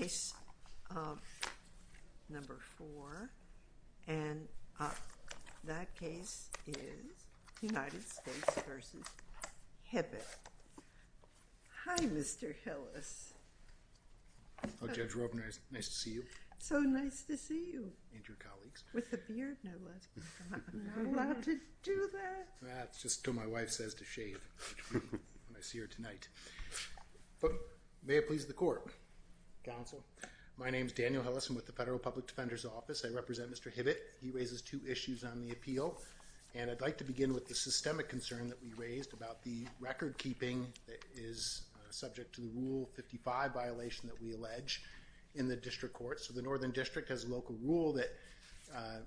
Case um, number four, and uh, that case is United States v. Hibbett. Hi, Mr. Hillis. Oh, Judge Rovner, nice to see you. So nice to see you. And your colleagues. With the beard, no less. I'm not allowed to do that. That's just until my wife says to shave when I see her tonight. But may it please the court, counsel. My name is Daniel Hillis. I'm with the Federal Public Defender's Office. I represent Mr. Hibbett. He raises two issues on the appeal. And I'd like to begin with the systemic concern that we raised about the record keeping that is uh, subject to the Rule 55 violation that we allege in the district court. So the Northern District has a local rule that uh,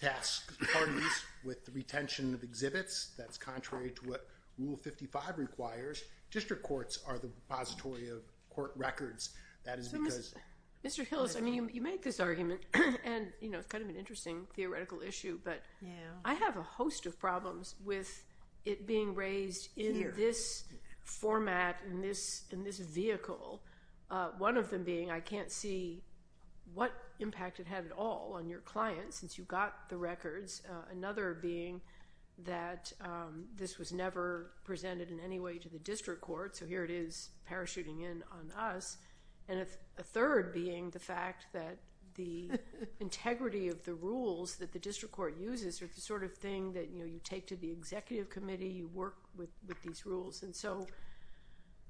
tasks parties with the retention of exhibits. That's contrary to what Rule 55 requires. District courts are the repository of court records. That is because... Mr. Hillis, I mean, you make this argument, and you know, it's kind of an interesting theoretical issue, but I have a host of problems with it being raised in this format, in this vehicle. Uh, one of them being I can't see what impact it had at all on your client since you got the records. Uh, another being that um, this was never presented in any way to the district court. So here it is parachuting in on us. And a third being the fact that the integrity of the rules that the district court uses are the sort of thing that you take to the executive committee, you work with these rules. And so,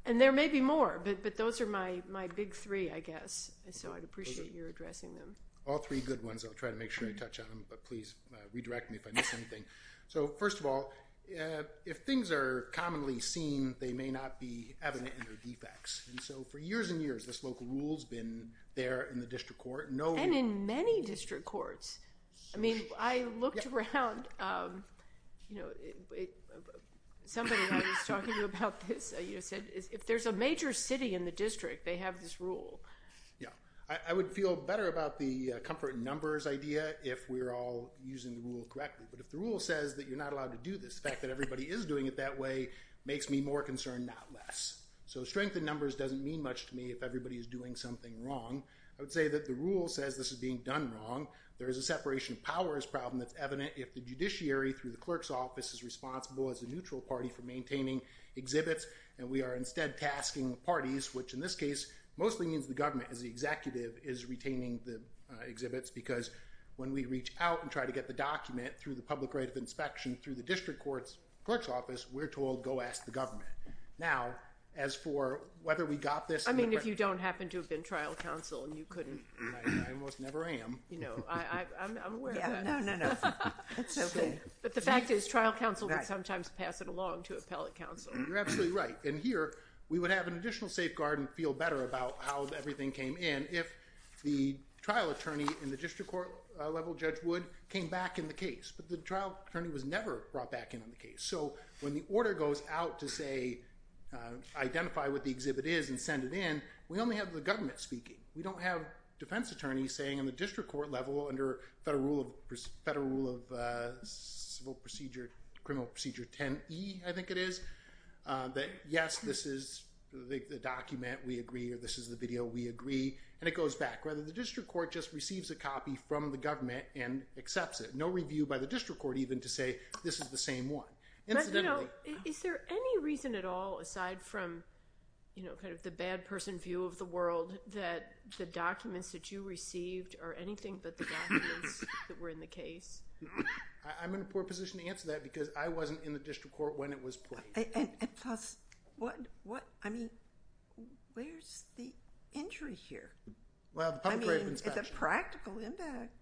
and there may be more, but those are my big three, I guess. So I'd appreciate your addressing them. All three good ones. I'll try to make sure I touch on them, but please uh, redirect me if I miss anything. So first of all, Uh, if things are commonly seen, they may not be evident in their defects. And so for years and years, this local rule's been there in the district court. And in many district courts. I mean, I looked around, um, you know, somebody I was talking to about this uh, said, if there's a major city in the district, they have this rule. I would feel better about the uh, comfort in numbers idea if we're all using the rule correctly. But if the rule says that you're not allowed to do this, the fact that everybody is doing it that way makes me more concerned, not less. So strength in numbers doesn't mean much to me if everybody is doing something wrong. I would say that the rule says this is being done wrong. There is a separation of powers problem that's evident if the judiciary, through the clerk's office, is responsible as a neutral party for maintaining exhibits. And we are instead tasking parties, which in this case mostly means the government as the executive is retaining the uh, exhibits. Because when we reach out and try to get the document through the public right of inspection through the district court's clerk's office, we're told, go ask the government. Now, as for whether we got this... I mean, if you don't happen to have been trial counsel and you couldn't... I almost never am. You know, I'm aware of that. No, no, no. It's okay. But the fact is, trial counsel would sometimes pass it along to appellate counsel. You're absolutely right. And here, we would have an additional safeguard and feel better about how everything came in if the trial attorney in the district court uh, level, Judge Wood, came back in the case. But the trial attorney was never brought back in on the case. So when the order goes out to say, uh, identify what the exhibit is and send it in, we only have the government speaking. We don't have defense attorneys saying in the district court level under Federal Rule of uh, Civil Procedure, Criminal Procedure 10E, I think it is, Uh, that yes, this is the document, we agree, or this is the video, we agree, and it goes back. Rather, the district court just receives a copy from the government and accepts it. No review by the district court even to say, this is the same one. Is there any reason at all, aside from, you know, kind of the bad person view of the world, that the documents that you received are anything but the documents that were in the case? I'm in a poor position to answer that because I wasn't in the district court when it was played. And plus, what, I mean, where's the injury here? Well, the public right of inspection. It's a practical impact.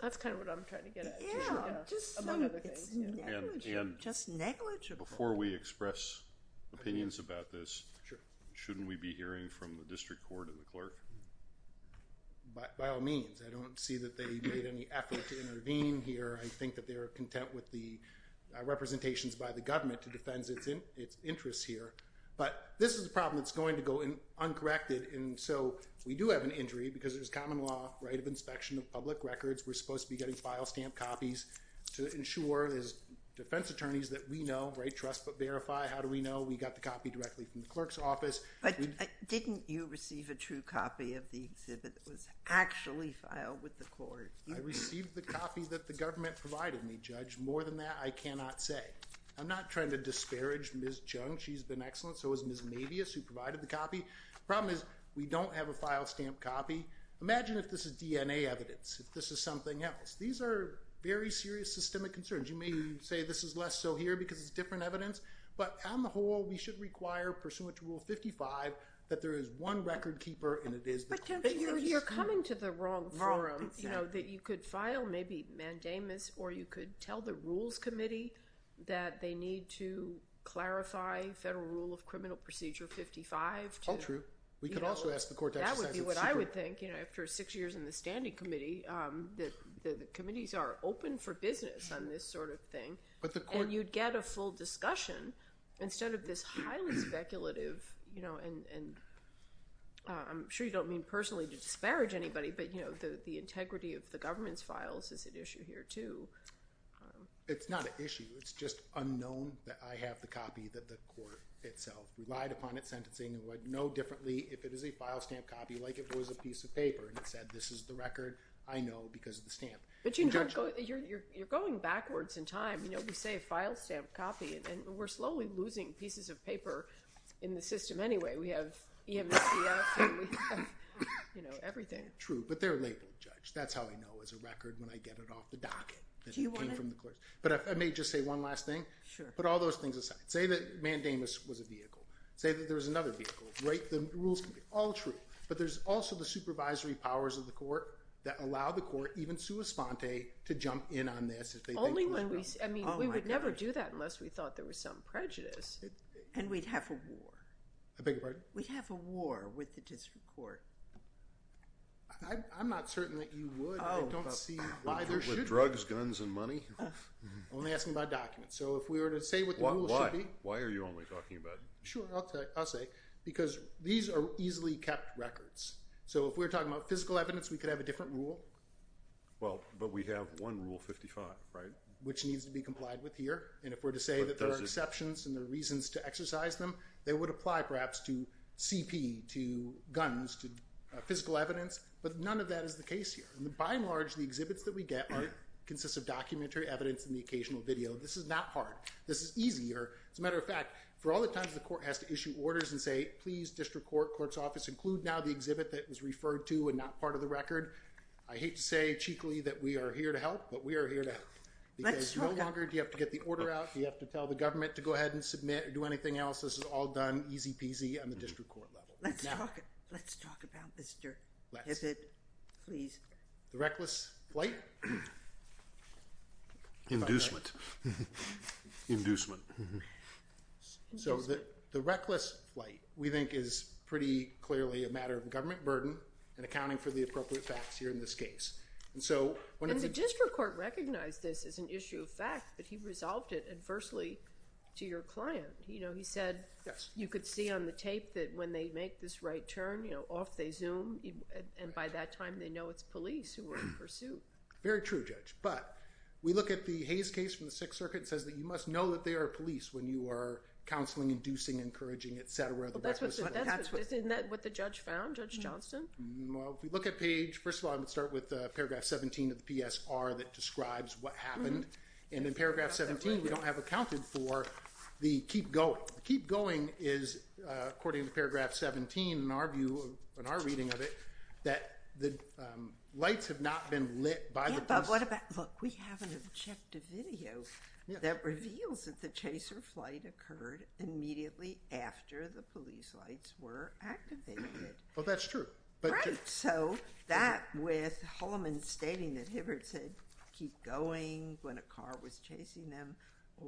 That's kind of what I'm trying to get at. Yeah, just negligible. just negligible. Before we express opinions about this, shouldn't we be hearing from the district court and the clerk? By all means. I don't see that they made any effort to intervene here. I think that they're content with the uh, representations by the government to defend its interests here. But this is a problem that's going to go uncorrected. And so we do have an injury because there's common law right of inspection of public records. We're supposed to be getting file stamp copies to ensure, as defense attorneys that we know, right, trust but verify. How do we know? We got the copy directly from the clerk's office. But uh, didn't you receive a true copy of the exhibit that was actually filed with the court? I received the copy that the government provided me, Judge. More than that, I cannot say. I'm not trying to disparage Ms. Chung. She's been excellent. So has Ms. Mavius, who provided the copy. The problem is we don't have a file stamp copy. Imagine if this is DNA evidence, if this is something else. These are very serious systemic concerns. You may say this is less so here because it's different evidence. But on the whole, we should require, pursuant to Rule 55, that there is one record keeper and it is the court. But you're coming to the wrong forum. You know, that you could file maybe mandamus or you could tell the Rules Committee that they need to clarify Federal Rule of Criminal Procedure 55. All true. We could also ask the court to exercise its That would be what I would think. You know, after six years in the Standing Committee, um, the committees are open for business on this sort of thing. And you'd get a full discussion instead of this highly speculative, you know, and uh, I'm sure you don't mean personally to disparage anybody, but, you know, the integrity of the government's files is at issue here, too. Um, it's not an issue. It's just unknown that I have the copy that the court itself relied upon at sentencing and would know differently if it is a file stamp copy, like if it was a piece of paper and it said this is the record, I know because of the stamp. But you're going backwards in time. You know, we say a file stamp copy, and we're slowly losing pieces of paper in the system anyway. We have EMCF and we have, you know, everything. True, but they're labeled, Judge. That's how I know as a record when I get it off the docket that it came from the court. But if I may just say one last thing. Sure. Put all those things aside. Say that mandamus was a vehicle. Say that there was another vehicle. Right? the rules. Can be all true. But there's also the supervisory powers of the court that allow the court, even sua sponte, to jump in on this. If they're. Only when we, I mean, oh we would never do that unless we thought there was some prejudice. And we'd have a war. I beg your pardon? We'd have a war with the district court. I'm not certain that you would. I oh, don't see why there should be. With drugs, guns, and money? Only asking about documents. So if we were to say what the rules should be. Why are you only talking about? Sure, I'll say. Because these are easily kept records. So if we're talking about physical evidence, we could have a different rule. Well, but we have one Rule 55, right? Which needs to be complied with here. And if we're to say that there are exceptions and there are reasons to exercise them, they would apply perhaps to CP, to guns, to uh, physical evidence. But none of that is the case here. And by and large, the exhibits that we get consist of documentary evidence and the occasional video. This is not hard. This is easier. As a matter of fact, for all the times the court has to issue orders and say, please, district court, clerk's office, include now the exhibit that was referred to and not part of the record. I hate to say cheekily that we are here to help, but we are here to help. Because no longer do you have to get the order out. Do you have to tell the government to go ahead and submit or do anything else? This is all done easy peasy on the district court level. Let's talk about Mr. Hibbett, please. The reckless flight? Inducement. Inducement. So the reckless flight, we think, is pretty clearly a matter of government burden and accounting for the appropriate facts here in this case. And so, and the district court recognized this as an issue of fact, but he resolved it adversely to your client. You know, he said you could see on the tape that when they make this right turn, you know, off they zoom, and by that time they know it's police who are in pursuit. Very true, Judge. But we look at the Hayes case from the Sixth Circuit. It says that you must know that they are police when you are counseling, inducing, encouraging, et cetera. Isn't that what the judge found, Judge Johnston? Mm-hmm. Well, if we look at page, first of all, I'm going to start with uh, paragraph 17 of the PSR that describes what happened. Mm-hmm. And in paragraph 17, we don't have accounted for the keep going. The keep going is, uh, according to paragraph 17, in our view, in our reading of it, that the um, lights have not been lit by the police. Yeah, but what about, look, we have an objective video that reveals that the chaser flight occurred immediately after the police lights were activated. Well, that's true. Right. So that with Holloman stating that Hibbett said keep going when a car was chasing them,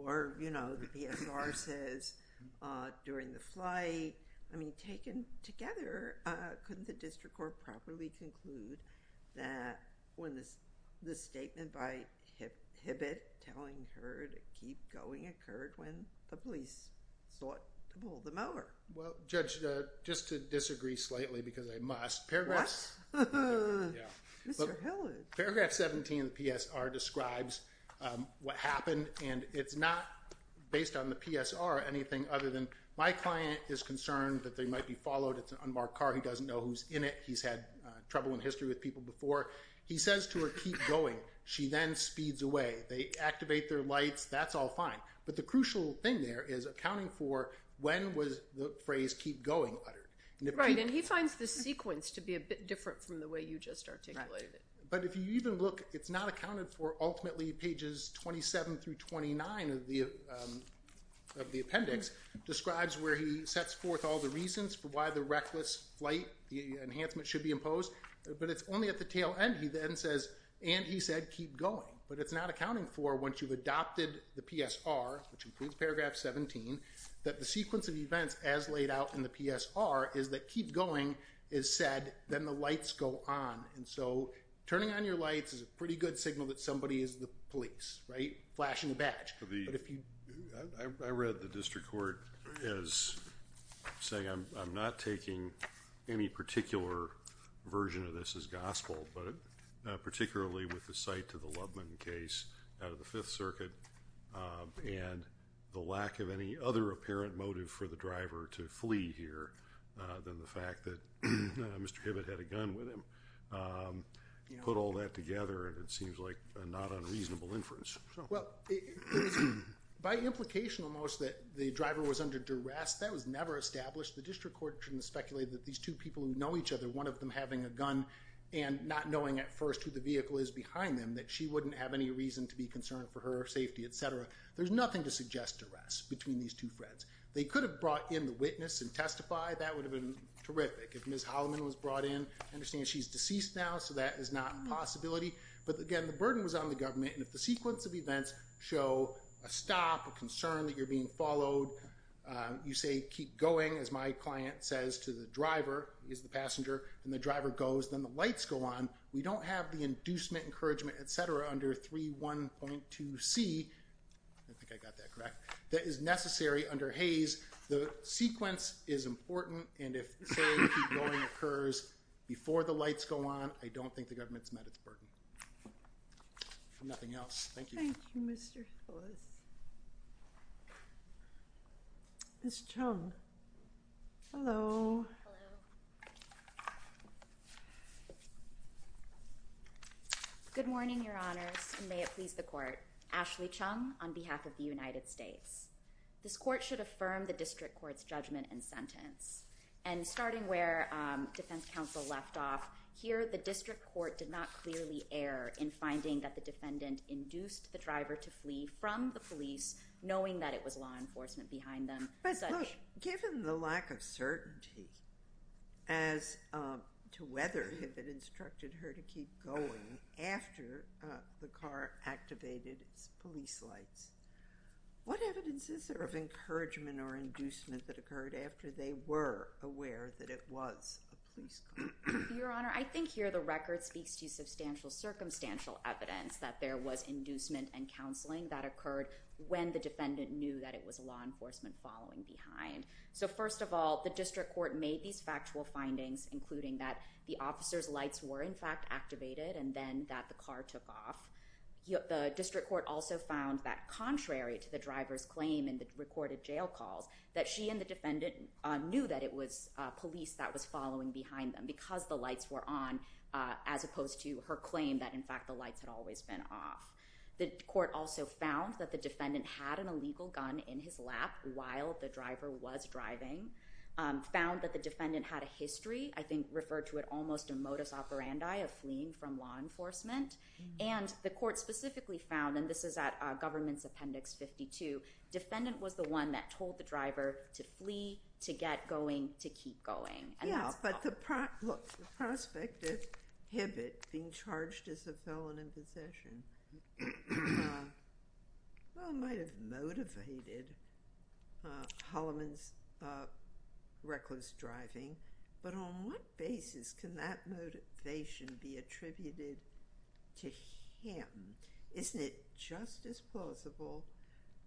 or, you know, the PSR says uh, during the flight, I mean, taken together, uh, couldn't the district court properly conclude that when the statement by Hibbett telling her to keep going occurred when the police sought to pull them over? Well, Judge, uh, just to disagree slightly because I must. What? Mr. Hillard. Paragraph 17 of the PSR describes um, what happened, and it's not based on the PSR anything other than my client is concerned that they might be followed. It's an unmarked car. He doesn't know who's in it. He's had uh, trouble in history with people before. He says to her, keep going. She then speeds away. They activate their lights. That's all fine. But the crucial thing there is accounting for when was the phrase keep going uttered. Right, and he finds the sequence to be a bit different from the way you just articulated it. But if you even look, it's not accounted for ultimately pages 27 through 29 um, of the appendix describes where he sets forth all the reasons for why the reckless flight, the enhancement should be imposed. But it's only at the tail end he then says, and he said keep going. But it's not accounting for once you've adopted the PSR, which includes paragraph 17, that the sequence of events as laid out in the PSR is that keep going is said, then the lights go on. And so turning on your lights is a pretty good signal that somebody is the police, right? Flashing a badge. But if you I read the district court as saying I'm not taking any particular version of this as gospel, but uh, particularly with the cite to the Lugman case out of the Fifth Circuit um, and the lack of any other apparent motive for the driver to flee here uh, than the fact that uh, Mr. Hibbett had a gun with him. Um, put all that together and it seems like a not unreasonable inference. Well, by implication almost that the driver was under duress, that was never established. The district court shouldn't speculate that these two people who know each other, one of them having a gun and not knowing at first who the vehicle is behind them, that she wouldn't have any reason to be concerned for her safety, et cetera. There's nothing to suggest duress between these two friends. They could have brought in the witness and testify. That would have been terrific. If Ms. Holloman was brought in, I understand she's deceased now, so that is not a possibility. But again, the burden was on the government. And if the sequence of events show a stop, a concern that you're being followed, uh, you say keep going, as my client says to the driver, he's the passenger, and the driver goes, then the lights go on. We don't have the inducement, encouragement, et cetera, under 3.1.2c, I think I got that correct, that is necessary under Hayes. The sequence is important, and if saying keep going occurs before the lights go on, I don't think the government's met its burden. Nothing else. Thank you. Thank you, Mr. Hillis. Ms. Chung. Hello. Hello. Good morning, Your Honors, and may it please the Court. Ashley Chung on behalf of the United States. This Court should affirm the District Court's judgment and sentence. And starting where um, Defense Counsel left off, here the District Court did not clearly err in finding that the defendant induced the driver to flee from the police, knowing that it was law enforcement behind them. But look, given the lack of certainty as uh, to whether it had instructed her to keep going after uh, the car activated its police lights, what evidence is there of encouragement or inducement that occurred after they were aware that it was a police car? Your Honor, I think here the record speaks to substantial circumstantial evidence that there was inducement and counseling that occurred when the defendant knew that it was law enforcement following behind. So first of all, the District Court made these factual findings, including that the officer's lights were in fact activated and then that the car took off. The District Court also found that contrary to the driver's claim in the recorded jail calls, that she and the defendant uh, knew that it was uh, police that was following behind them because the lights were on, uh, as opposed to her claim that in fact the lights had always been off. The court also found that the defendant had an illegal gun in his lap while the driver was driving, Um, found that the defendant had a history, I think referred to it almost a modus operandi of fleeing from law enforcement, mm-hmm. and the court specifically found, and this is at uh, Government's Appendix 52, defendant was the one that told the driver to flee, to get going, to keep going. Yeah, but the prospect of Hibbett being charged as a felon in possession, uh, well, might have motivated uh, Holloman's reckless driving, but on what basis can that motivation be attributed to him? Isn't it just as plausible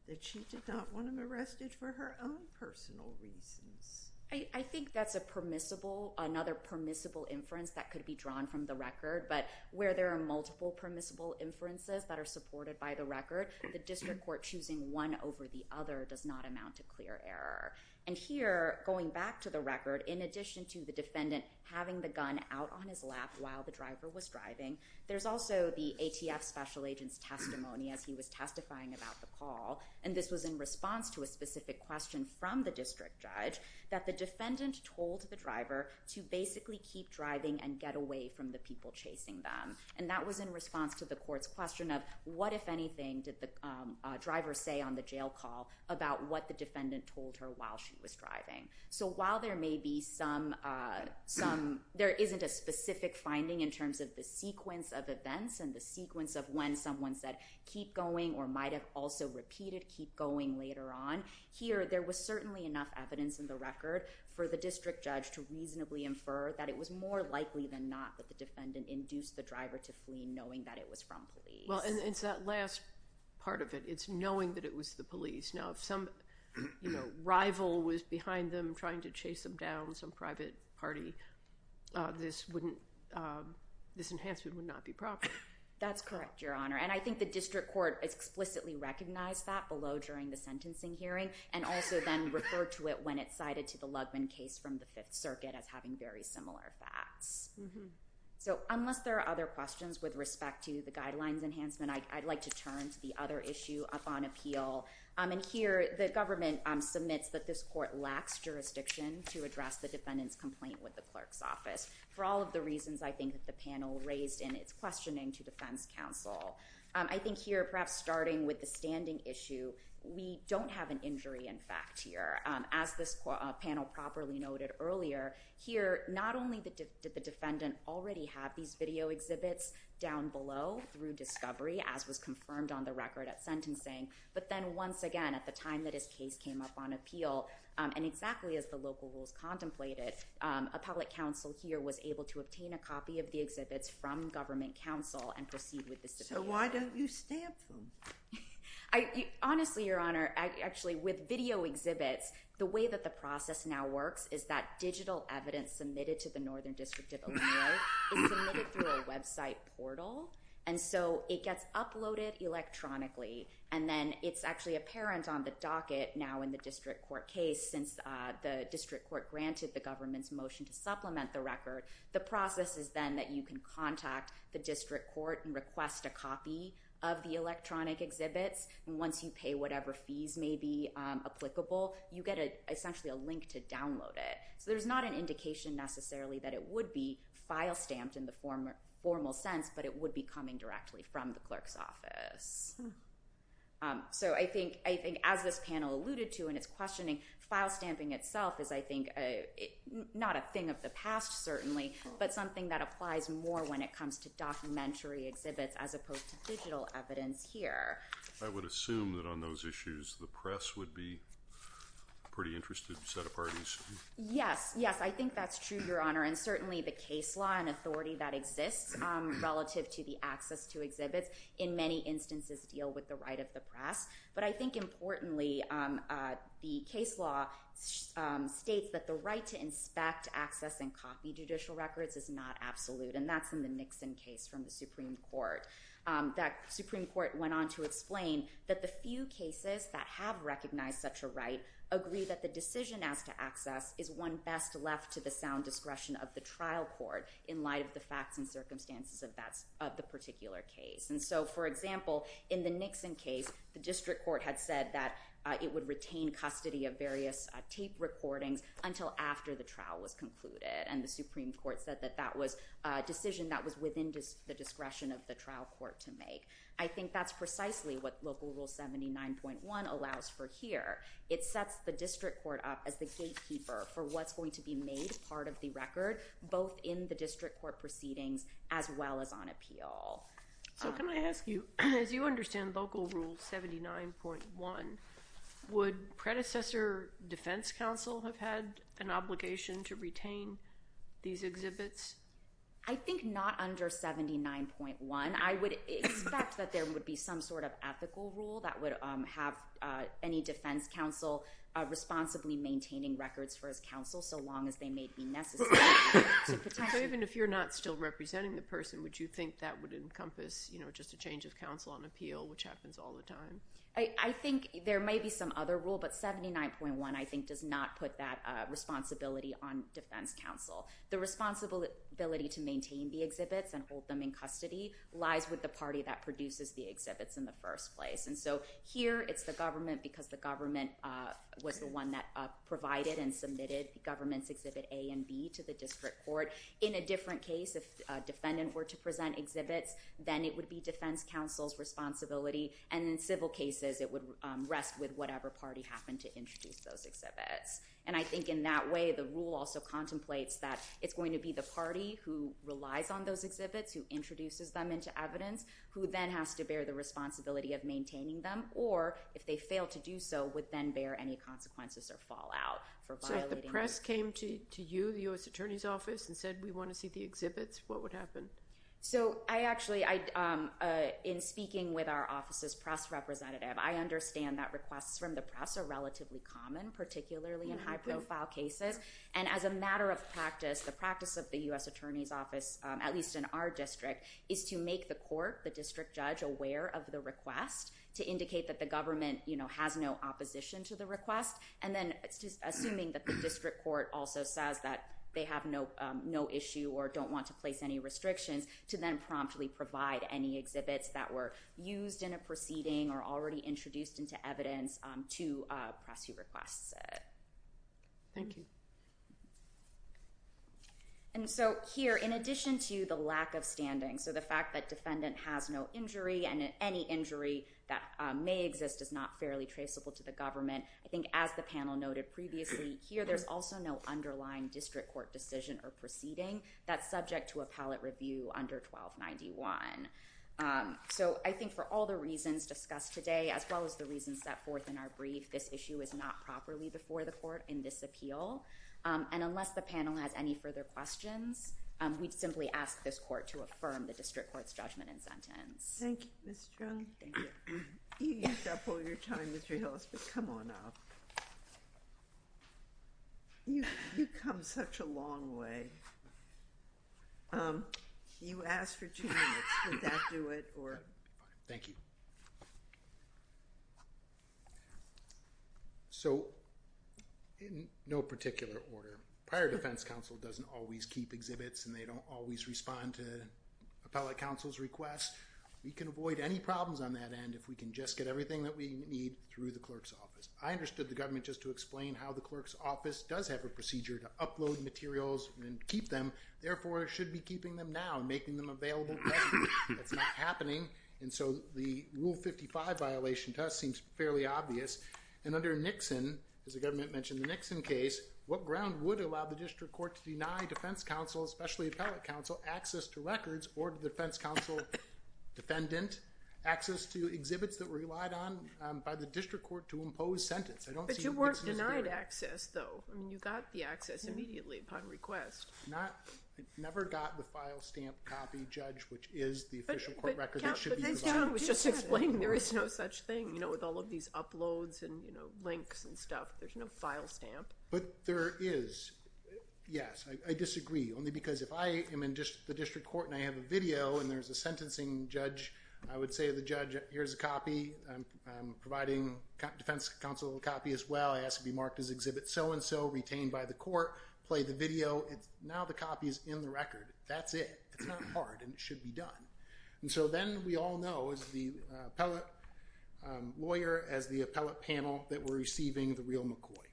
that she did not want him arrested for her own personal reasons? I think that's a permissible, another permissible inference that could be drawn from the record, but where there are multiple permissible inferences that are supported by the record, the district court choosing one over the other does not amount to clear error. And here, going back to the record, in addition to the defendant having the gun out on his lap while the driver was driving, there's also the ATF special agent's testimony as he was testifying about the call, and this was in response to a specific question from the district judge, that the defendant told the driver to basically keep driving and get away from the people chasing them. And that was in response to the court's question of what, if anything, did the um, uh, driver say on the jail call about what the defendant told her while she was driving. So while there may be uh, some, there isn't a specific finding in terms of the sequence of events and the sequence of when someone said keep going or might have also repeated keep going later on, here there was certainly enough evidence in the record for the district judge to reasonably infer that it was more likely than not that the defendant induced the driver to flee knowing that it was from police. Well, and it's that last part of it. It's knowing that it was the police. Now, if know, rival was behind them trying to chase them down, some private party, uh, this wouldn't, um, this enhancement would not be proper. That's correct, Your Honor. And I think the district court explicitly recognized that below during the sentencing hearing and also then referred to it when it cited to the Lugman case from the Fifth Circuit as having very similar facts. Mm-hmm. So unless there are other questions with respect to the guidelines enhancement, I'd like to turn to the other issue up on appeal. Um, and here the government um, submits that this court lacks jurisdiction to address the defendant's complaint with the clerk's office for all of the reasons I think that the panel raised in its questioning to defense counsel. Um, I think here, perhaps starting with the standing issue, we don't have an injury in fact here. Um, as this uh, panel properly noted earlier, here not only did the defendant already have these video exhibits down below through discovery, as was confirmed on the record at sentencing, but then once again at the time that his case came up on appeal, um, and exactly as the local rules contemplated, um, appellate counsel here was able to obtain a copy of the exhibits from government counsel and proceed with the subpoena. So why don't you stamp them? Honestly, Your Honor, actually with video exhibits, the way that the process now works is that digital evidence submitted to the Northern District of Illinois is submitted through a website portal. And so it gets uploaded electronically, and then it's actually apparent on the docket now in the district court case since uh, the district court granted the government's motion to supplement the record. The process is then that you can contact the district court and request a copy of the electronic exhibits. And once you pay whatever fees may be um, applicable, you get essentially a link to download it. So there's not an indication necessarily that it would be file stamped in the formal sense, but it would be coming directly from the clerk's office. Hmm. Um, so I think as this panel alluded to in its questioning, file stamping itself is, I think, not a thing of the past certainly, but something that applies more when it comes to documentary exhibits as opposed to digital evidence here. I would assume that on those issues the press would be pretty interested set of parties. Yes, yes, I think that's true, Your Honor, and certainly the case law and authority that exists um, relative to the access to exhibits in many instances deal with the right of the press. But I think importantly, um, uh, the case law um, states that the right to inspect, access, and copy judicial records is not absolute, and that's in the Nixon case from the Supreme Court. That Supreme Court went on to explain that the few cases that have recognized such a right agree that the decision as to access is one best left to the sound discretion of the trial court in light of the facts and circumstances of that of the particular case. And so, for example, in the Nixon case, the district court had said that Uh, it would retain custody of various uh, tape recordings until after the trial was concluded, and the Supreme Court said that that was a decision that was within the discretion of the trial court to make. I think that's precisely what Local Rule 79.1 allows for here. It sets the district court up as the gatekeeper for what's going to be made part of the record, both in the district court proceedings as well as on appeal. So can I ask you, as you understand Local Rule 79.1, would predecessor defense counsel have had an obligation to retain these exhibits? I think not under 79.1. I would expect that there would be some sort of ethical rule that would um, have uh, any defense counsel uh, responsibly maintaining records for his counsel so long as they may be necessary. So even if you're not still representing the person, would you think that would encompass, you know, just a change of counsel on appeal, which happens all the time? I think there may be some other rule, but 79.1 I think does not put that uh, responsibility on defense counsel. The responsibility to maintain the exhibits and hold them in custody lies with the party that produces the exhibits in the first place. And so here it's the government because the government uh, was the one that uh, provided and submitted the government's exhibit A and B to the district court. In a different case, if a defendant were to present exhibits, then it would be defense counsel's responsibility. And in civil cases, it would um, rest with whatever party happened to introduce those exhibits. And I think in that way, the rule also contemplates that it's going to be the party who relies on those exhibits, who introduces them into evidence, who then has to bear the responsibility of maintaining them, or if they fail to do so, would then bear any consequences or fallout for violating. So if the press came to you, the U.S. Attorney's Office, and said, we want to see the exhibits, what would happen? So I actually, um, uh, in speaking with our office's press representative, I understand that requests from the press are relatively common, particularly in mm-hmm. high-profile cases. And as a matter of practice, the practice of the U.S. Attorney's Office, um, at least in our district, is to make the court, the district judge, aware of the request to indicate that the government has no opposition to the request. And then uh, assuming that the district court also says that they have um, no issue or don't want to place any restrictions, to then promptly provide any exhibits that were used in a proceeding or already introduced into evidence um, to a press who requests it. Thank you. And so here, in addition to the lack of standing, so the fact that defendant has no injury and any injury that uh, may exist is not fairly traceable to the government, I think as the panel noted previously, here there's also no underlying district court decision or proceeding that's subject to appellate review under 1291. Um, so I think for all the reasons discussed today, as well as the reasons set forth in our brief, this issue is not properly before the court in this appeal. Um, and unless the panel has any further questions, um, we'd simply ask this court to affirm the district court's judgment and sentence. Thank you, Ms. Strong. Thank you. You used up all your time, Mr. Hillis, but come on up. You've come such a long way. Um, you asked for two minutes. Would that do it? Thank you. So in no particular order, prior defense counsel doesn't always keep exhibits and they don't always respond to appellate counsel's requests. We can avoid any problems on that end if we can just get everything that we need through the clerk's office. I understood the government just to explain how the clerk's office does have a procedure to upload materials and keep them, therefore it should be keeping them now and making them available. That's not happening. And so the Rule 55 violation to us seems fairly obvious. And under Nixon, as the government mentioned the Nixon case, what ground would allow the district court to deny defense counsel, especially appellate counsel, access to records or to the defense counsel defendant access to exhibits that were relied on um, by the district court to impose sentence? I don't think so. But you weren't denied access, though. I mean, you got the access immediately upon request. Not never got the file stamp copy, Judge, which is the official court record that should be provided. But John was just explaining there is no such thing, you know, with all of these uploads and, you know, links and stuff. There's no file stamp. But there is. Yes, I disagree. Only because if I am in the district court and I have a video and there's a sentencing judge, I would say to the judge, here's a copy. I'm providing defense counsel a copy as well. I ask to be marked as exhibit so-and-so, retained by the court, play the video. Now the copy is in the record. That's it. It's not hard and it should be done. And so then we all know as the uh, appellate um, lawyer, as the appellate panel, that we're receiving the real McCoy.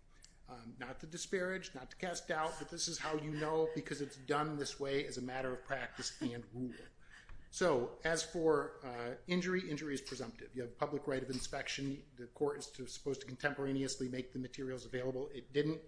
Um, not to disparage, not to cast doubt, but this is how you know because it's done this way as a matter of practice and rule. So as for uh, injury, injury is presumptive. You have public right of inspection. The court is supposed to contemporaneously make the materials available. It didn't.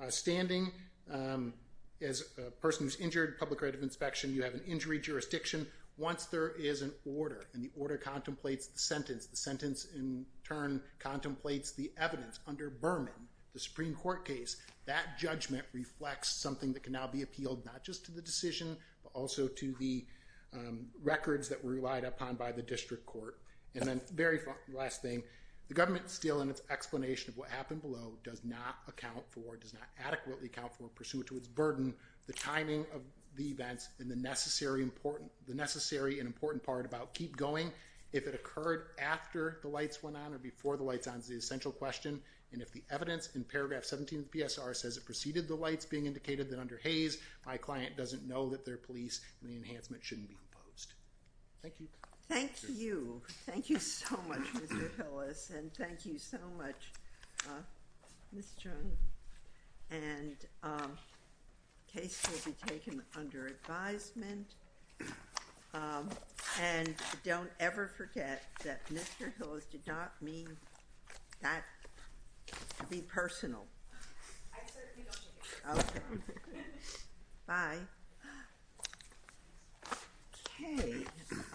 Uh, standing um, as a person who's injured, public right of inspection, you have an injury jurisdiction. Once there is an order and the order contemplates the sentence, the sentence in turn contemplates the evidence under Berman, the Supreme Court case, that judgment reflects something that can now be appealed not just to the decision but also to the Um, records that were relied upon by the district court. And then very last thing, The government still, in its explanation of what happened below, does not account for, does not adequately account for, pursuant to its burden, the timing of the events and the necessary and important part about keep going. If it occurred after the lights went on or before the lights on is the essential question. And if the evidence in paragraph 17 of the PSR says it preceded the lights being indicated, then under Hayes, my client doesn't know that they're police and the enhancement shouldn't be imposed. Thank you. Thank you. Thank you so much, Mr. Hillis. And thank you so much, uh, Ms. Chung. And the case will be taken under advisement. Um, and don't ever forget that Mr. Hillis did not mean that to be personal. I certainly don't think it is. Okay. Bye. Okay.